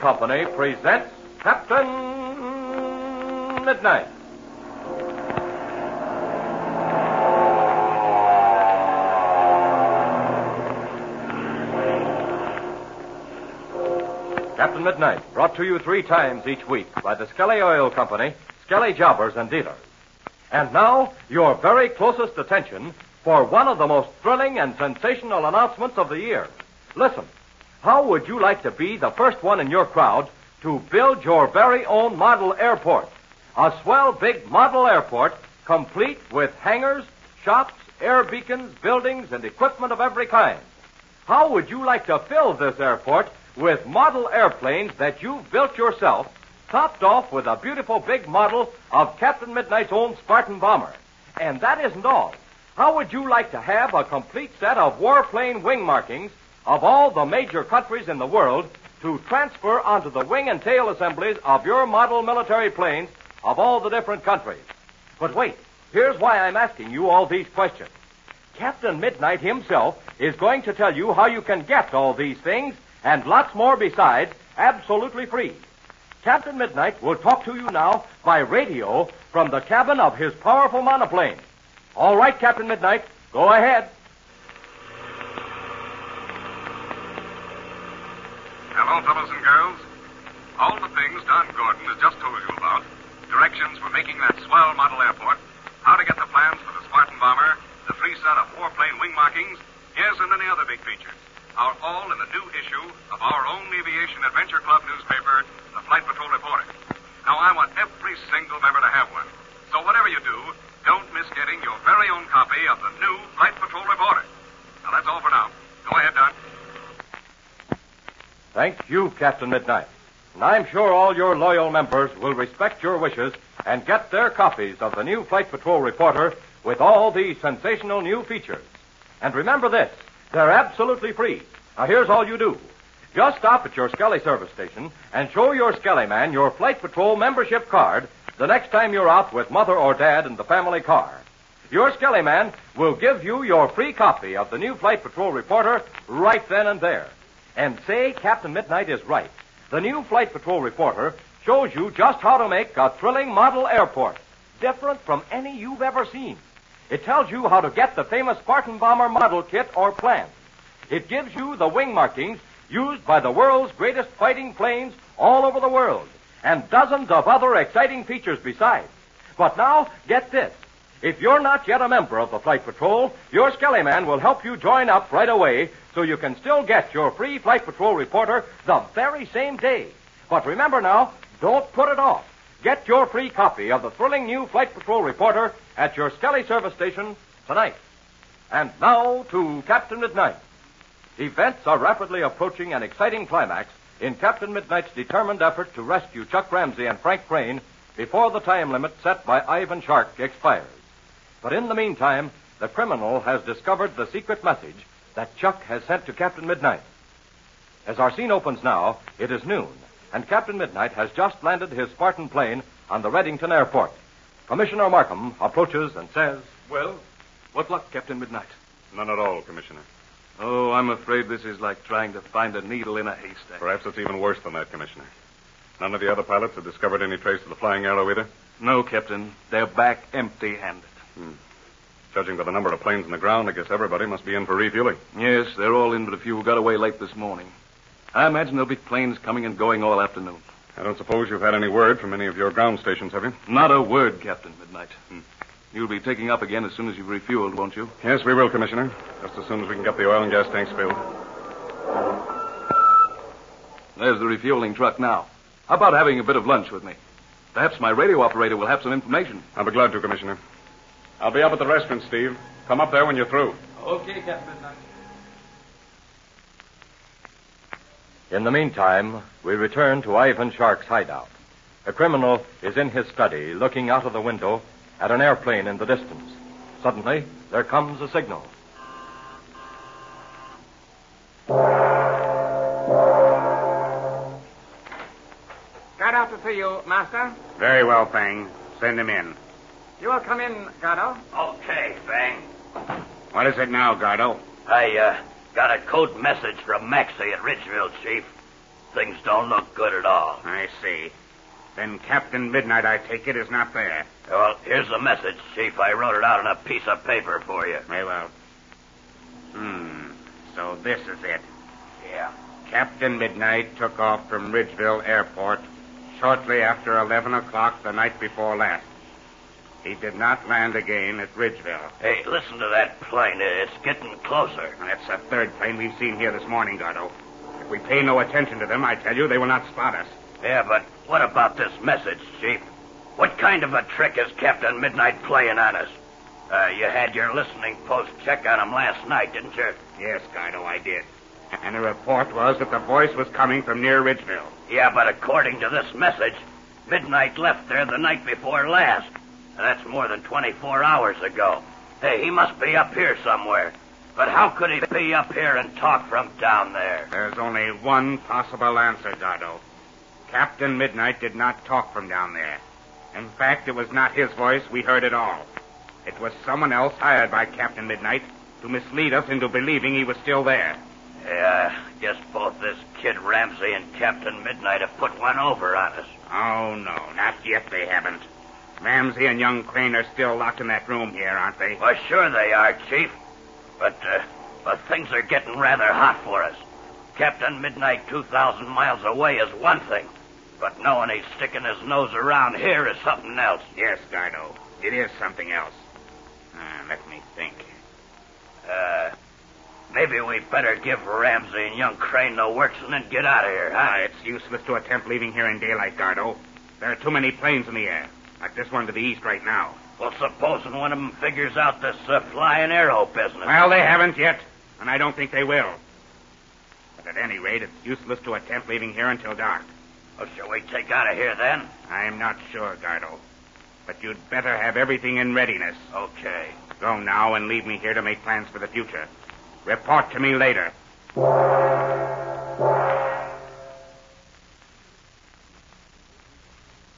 Company presents Captain Midnight. Captain Midnight, brought to you three times each week by the Skelly Oil Company, Skelly Jobbers and Dealers. And now, your very closest attention for one of the most thrilling and sensational announcements of the year. Listen, how would you like to be the first one in your crowd to build your very own model airport? A swell big model airport complete with hangars, shops, air beacons, buildings, and equipment of every kind. How would you like to fill this airport with model airplanes that you've built yourself, topped off with a beautiful big model of Captain Midnight's own Spartan bomber? And that isn't all. How would you like to have a complete set of warplane wing markings of all the major countries in the world to transfer onto the wing and tail assemblies of your model military planes of all the different countries? But wait, here's why I'm asking you all these questions. Captain Midnight himself is going to tell you how you can get all these things and lots more besides absolutely free. Captain Midnight will talk to you now by radio from the cabin of his powerful monoplane. All right, Captain Midnight, go ahead. Hello, fellows and girls. All the things Don Gordon has just told you about, directions for making that swell model airport, how to get the plans for the Spartan bomber, the free set of warplane wing markings, yes, and many other big features, are all in the new issue of our own Aviation Adventure Club newspaper, the Flight Patrol Reporter. Now, I want every single member to have one. So whatever you do, don't miss getting your very own copy of the new Flight Patrol Reporter. Now, that's all for now. Go ahead, Don. Thank you, Captain Midnight. And I'm sure all your loyal members will respect your wishes and get their copies of the new Flight Patrol Reporter with all these sensational new features. And remember this, they're absolutely free. Now here's all you do. Just stop at your Skelly service station and show your Skelly man your Flight Patrol membership card the next time you're out with Mother or Dad in the family car. Your Skelly man will give you your free copy of the new Flight Patrol Reporter right then and there. And say Captain Midnight is right. The new Flight Patrol Reporter shows you just how to make a thrilling model airport, different from any you've ever seen. It tells you how to get the famous Spartan bomber model kit or plan. It gives you the wing markings used by the world's greatest fighting planes all over the world, and dozens of other exciting features besides. But now, get this. If you're not yet a member of the Flight Patrol, your Skelly Man will help you join up right away so you can still get your free Flight Patrol reporter the very same day. But remember now, don't put it off. Get your free copy of the thrilling new Flight Patrol reporter at your Skelly service station tonight. And now to Captain Midnight. Events are rapidly approaching an exciting climax in Captain Midnight's determined effort to rescue Chuck Ramsey and Frank Crane before the time limit set by Ivan Shark expires. But in the meantime, the criminal has discovered the secret message that Chuck has sent to Captain Midnight. As our scene opens now, it is noon, and Captain Midnight has just landed his Spartan plane on the Reddington Airport. Commissioner Markham approaches and says, Well, what luck, Captain Midnight? None at all, Commissioner. Oh, I'm afraid this is like trying to find a needle in a haystack. Perhaps it's even worse than that, Commissioner. None of the other pilots have discovered any trace of the flying arrow either? No, Captain. They're back empty handed. Hmm. Judging by the number of planes on the ground, I guess everybody must be in for refueling. Yes, they're all in but a few who got away late this morning. I imagine there'll be planes coming and going all afternoon. I don't suppose you've had any word from any of your ground stations, have you? Not a word, Captain Midnight. Hmm. You'll be taking up again as soon as you've refueled, won't you? Yes, we will, Commissioner. Just as soon as we can get the oil and gas tanks filled. There's the refueling truck now. How about having a bit of lunch with me? Perhaps my radio operator will have some information. I'll be glad to, Commissioner. I'll be up at the restaurant, Steve. Come up there when you're through. Okay, Captain Midnight. In the meantime, we return to Ivan Shark's hideout. The criminal is in his study, looking out of the window at an airplane in the distance. Suddenly, there comes a signal. Gardo to see you, Master. Very well, Fang. Send him in. You will come in, Gardo. Okay, Fang. What is it now, Gardo? I, uh, got a code message from Maxie at Ridgeville, Chief. Things don't look good at all. I see. Then Captain Midnight, I take it, is not there. Well, here's the message, Chief. I wrote it out on a piece of paper for you. Very well. Hmm. So this is it. Yeah. Captain Midnight took off from Ridgeville Airport shortly after 11 o'clock the night before last. He did not land again at Ridgeville. Hey, listen to that plane. It's getting closer. That's the third plane we've seen here this morning, Gardo. If we pay no attention to them, I tell you, they will not spot us. Yeah, but what about this message, Chief? What kind of a trick is Captain Midnight playing on us? Uh, you had your listening post check on him last night, didn't you? Yes, Gardo, I did. And the report was that the voice was coming from near Ridgeville. Yeah, but according to this message, Midnight left there the night before last. That's more than 24 hours ago. Hey, he must be up here somewhere. But how could he be up here and talk from down there? There's only one possible answer, Gardo. Captain Midnight did not talk from down there. In fact, it was not his voice we heard at all. It was someone else hired by Captain Midnight to mislead us into believing he was still there. Yeah, I guess both this Kid Ramsey and Captain Midnight have put one over on us. Oh, no, not yet they haven't. Ramsey and young Crane are still locked in that room here, aren't they? Well, sure they are, Chief. But, uh, but things are getting rather hot for us. Captain Midnight 2,000 miles away is one thing. But knowing he's sticking his nose around here is something else. Yes, Gardo. It is something else. Uh, let me think. Uh, maybe we better give Ramsey and young Crane the works and then get out of here, huh? Ah, it's useless to attempt leaving here in daylight, Gardo. There are too many planes in the air, like this one to the east right now. Well, supposing one of them figures out this uh, flying arrow business. Well, they haven't yet, and I don't think they will. But at any rate, it's useless to attempt leaving here until dark. Well, shall we take out of here then? I'm not sure, Gardo. But you'd better have everything in readiness. Okay. Go now and leave me here to make plans for the future. Report to me later.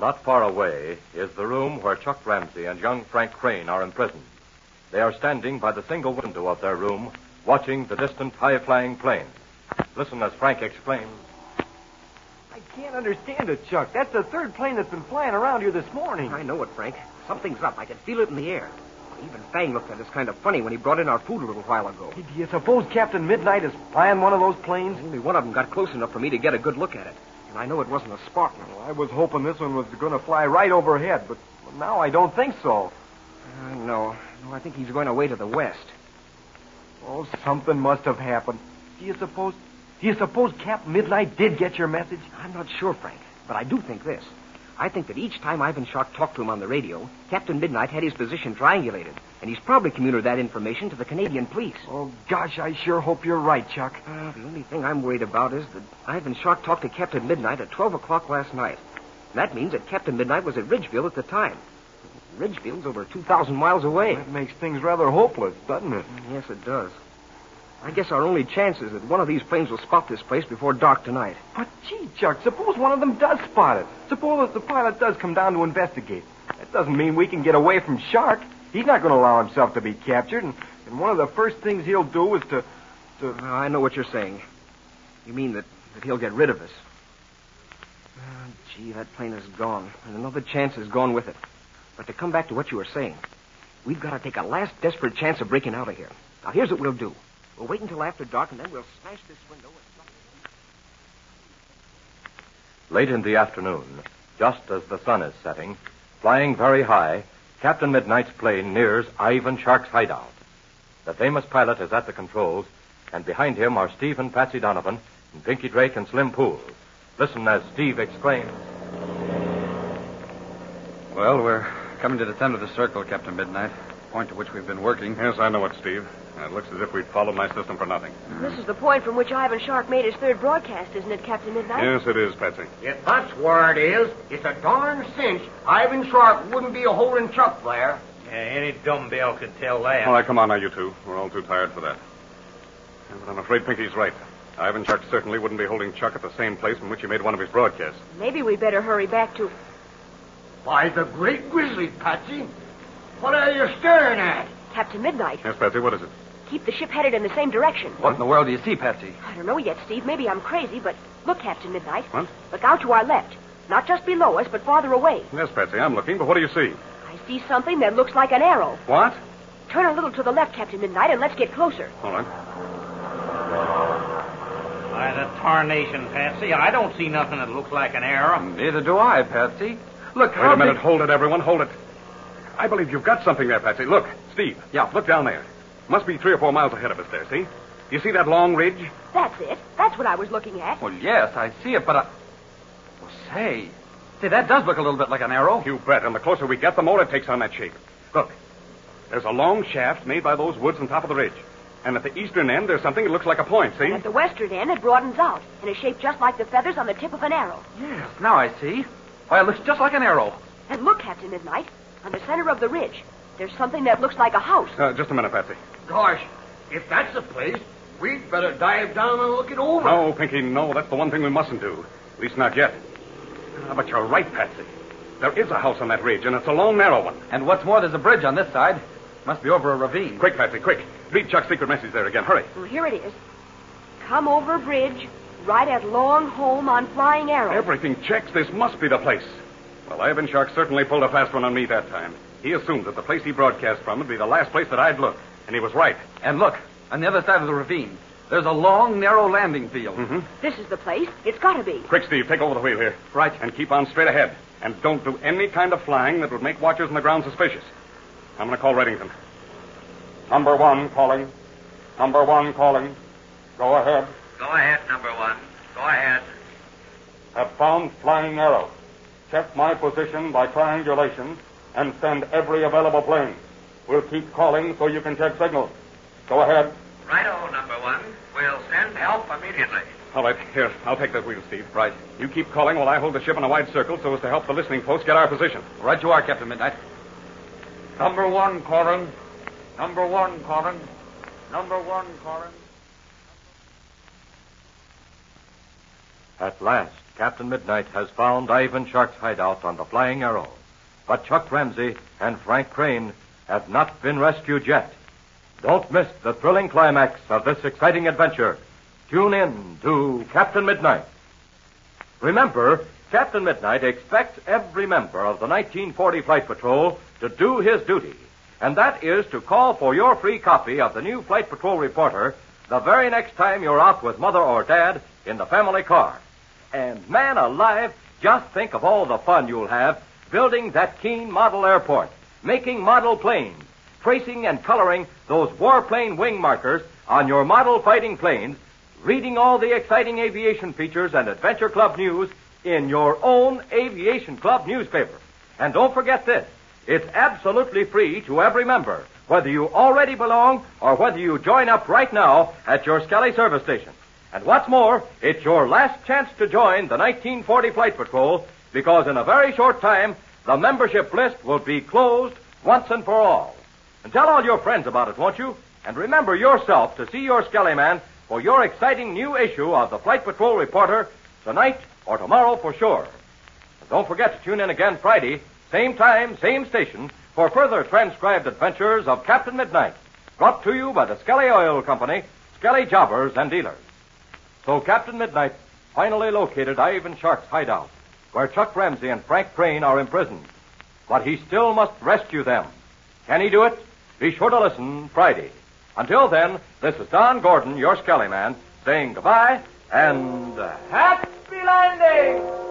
Not far away is the room where Chuck Ramsey and young Frank Crane are imprisoned. They are standing by the single window of their room, watching the distant high flying plane. Listen as Frank exclaims. I can't understand it, Chuck. That's the third plane that's been flying around here this morning. I know it, Frank. Something's up. I can feel it in the air. Even Fang looked at us kind of funny when he brought in our food a little while ago. Do you suppose Captain Midnight is flying one of those planes? Only one of them got close enough for me to get a good look at it. And I know it wasn't a Spartan. Well, I was hoping this one was going to fly right overhead, but now I don't think so. Uh, no. No, I think he's going away to the west. Oh, something must have happened. Do you suppose... Do you suppose Captain Midnight did get your message? I'm not sure, Frank, but I do think this. I think that each time Ivan Shark talked to him on the radio, Captain Midnight had his position triangulated, and he's probably communicated that information to the Canadian police. Oh, gosh, I sure hope you're right, Chuck. Uh, the only thing I'm worried about is that Ivan Shark talked to Captain Midnight at 12 o'clock last night. That means that Captain Midnight was at Ridgeville at the time. Ridgeville's over 2,000 miles away. That makes things rather hopeless, doesn't it? Yes, it does. I guess our only chance is that one of these planes will spot this place before dark tonight. But, gee, Chuck, suppose one of them does spot it. Suppose the pilot does come down to investigate. That doesn't mean we can get away from Shark. He's not going to allow himself to be captured, and, and one of the first things he'll do is to... to... Uh, I know what you're saying. You mean that, that he'll get rid of us. Uh, gee, that plane is gone, and another chance is gone with it. But to come back to what you were saying, we've got to take a last desperate chance of breaking out of here. Now, here's what we'll do. We'll wait until after dark, and then we'll smash this window. and. Late in the afternoon, just as the sun is setting, flying very high, Captain Midnight's plane nears Ivan Shark's hideout. The famous pilot is at the controls, and behind him are Steve and Patsy Donovan, and Pinky Drake and Slim Poole. Listen as Steve exclaims. Well, we're coming to the center of the circle, Captain Midnight. Point to which we've been working. Yes, I know it, Steve. It looks as if we'd followed my system for nothing. Mm-hmm. This is the point from which Ivan Shark made his third broadcast, isn't it, Captain Midnight? Yes, it is, Patsy. If that's where it is, it's a darn cinch Ivan Shark wouldn't be a holding Chuck there. Yeah, any dumbbell could tell that. All right, come on now, you two. We're all too tired for that. Yeah, But I'm afraid Pinky's right. Ivan Shark certainly wouldn't be holding Chuck at the same place from which he made one of his broadcasts. Maybe we better hurry back to. By the great grizzly, Patsy. What are you staring at? Captain Midnight. Yes, Patsy, what is it? keep the ship headed in the same direction. What in the world do you see, Patsy? I don't know yet, Steve. Maybe I'm crazy, but look, Captain Midnight. What? Look out to our left. Not just below us, but farther away. Yes, Patsy, I'm looking, but what do you see? I see something that looks like an arrow. What? Turn a little to the left, Captain Midnight, and let's get closer. All right. By the tarnation, Patsy, I don't see nothing that looks like an arrow. Neither do I, Patsy. Look, Wait a minute. Hold it, everyone. Hold it. I believe you've got something there, Patsy. Look, Steve. Yeah. Look down there. Must be three or four miles ahead of us there, see? You see that long ridge? That's it. That's what I was looking at. Well, yes, I see it, but I. Well, say. Say, that does look a little bit like an arrow. You bet. And the closer we get, the more it takes on that shape. Look. There's a long shaft made by those woods on top of the ridge. And at the eastern end, there's something that looks like a point, see? At the western end, it broadens out in a shape just like the feathers on the tip of an arrow. Yes, now I see. Why, it looks just like an arrow. And look, Captain Midnight, on the center of the ridge, there's something that looks like a house. Uh, just a minute, Patsy. Gosh, if that's the place, we'd better dive down and look it over. No, Pinky, no. That's the one thing we mustn't do. At least not yet. Ah, but you're right, Patsy. There is a house on that ridge, and it's a long, narrow one. And what's more, there's a bridge on this side. Must be over a ravine. Quick, Patsy, quick. Read Chuck's secret message there again. Hurry. Well, here it is. Come over bridge, right at Long Home on Flying Arrow. Everything checks. This must be the place. Well, Ivan Shark certainly pulled a fast one on me that time. He assumed that the place he broadcast from would be the last place that I'd look. And he was right. And look, on the other side of the ravine, there's a long, narrow landing field. Mm-hmm. This is the place. It's got to be. Quick, Steve, take over the wheel here. Right. And keep on straight ahead. And don't do any kind of flying that would make watchers on the ground suspicious. I'm going to call Reddington. Number one calling. Number one calling. Go ahead. Go ahead, number one. Go ahead. Have found flying arrow. Check my position by triangulation and send every available plane. We'll keep calling so you can check signals. Go ahead. Righto, number one. We'll send help immediately. All right, here, I'll take that wheel, Steve. Right. You keep calling while I hold the ship in a wide circle so as to help the listening post get our position. Right you are, Captain Midnight. Number one calling. Number one calling. Number one calling. At last, Captain Midnight has found Ivan Shark's hideout on the Flying Arrow. But Chuck Ramsey and Frank Crane have not been rescued yet. Don't miss the thrilling climax of this exciting adventure. Tune in to Captain Midnight. Remember, Captain Midnight expects every member of the 1940 Flight Patrol to do his duty, and that is to call for your free copy of the new Flight Patrol Reporter the very next time you're out with Mother or Dad in the family car. And man alive, just think of all the fun you'll have building that keen model airport, making model planes, tracing and coloring those warplane wing markers on your model fighting planes, reading all the exciting aviation features and Adventure Club news in your own Aviation Club newspaper. And don't forget this. It's absolutely free to every member, whether you already belong or whether you join up right now at your Skelly service station. And what's more, it's your last chance to join the 1940 Flight Patrol because in a very short time, the membership list will be closed once and for all. And tell all your friends about it, won't you? And remember yourself to see your Skelly Man for your exciting new issue of the Flight Patrol Reporter tonight or tomorrow for sure. And don't forget to tune in again Friday, same time, same station, for further transcribed adventures of Captain Midnight, brought to you by the Skelly Oil Company, Skelly Jobbers and Dealers. So Captain Midnight finally located Ivan Shark's hideout, where Chuck Ramsey and Frank Crane are imprisoned. But he still must rescue them. Can he do it? Be sure to listen Friday. Until then, this is Don Gordon, your Skelly Man, saying goodbye and happy landing!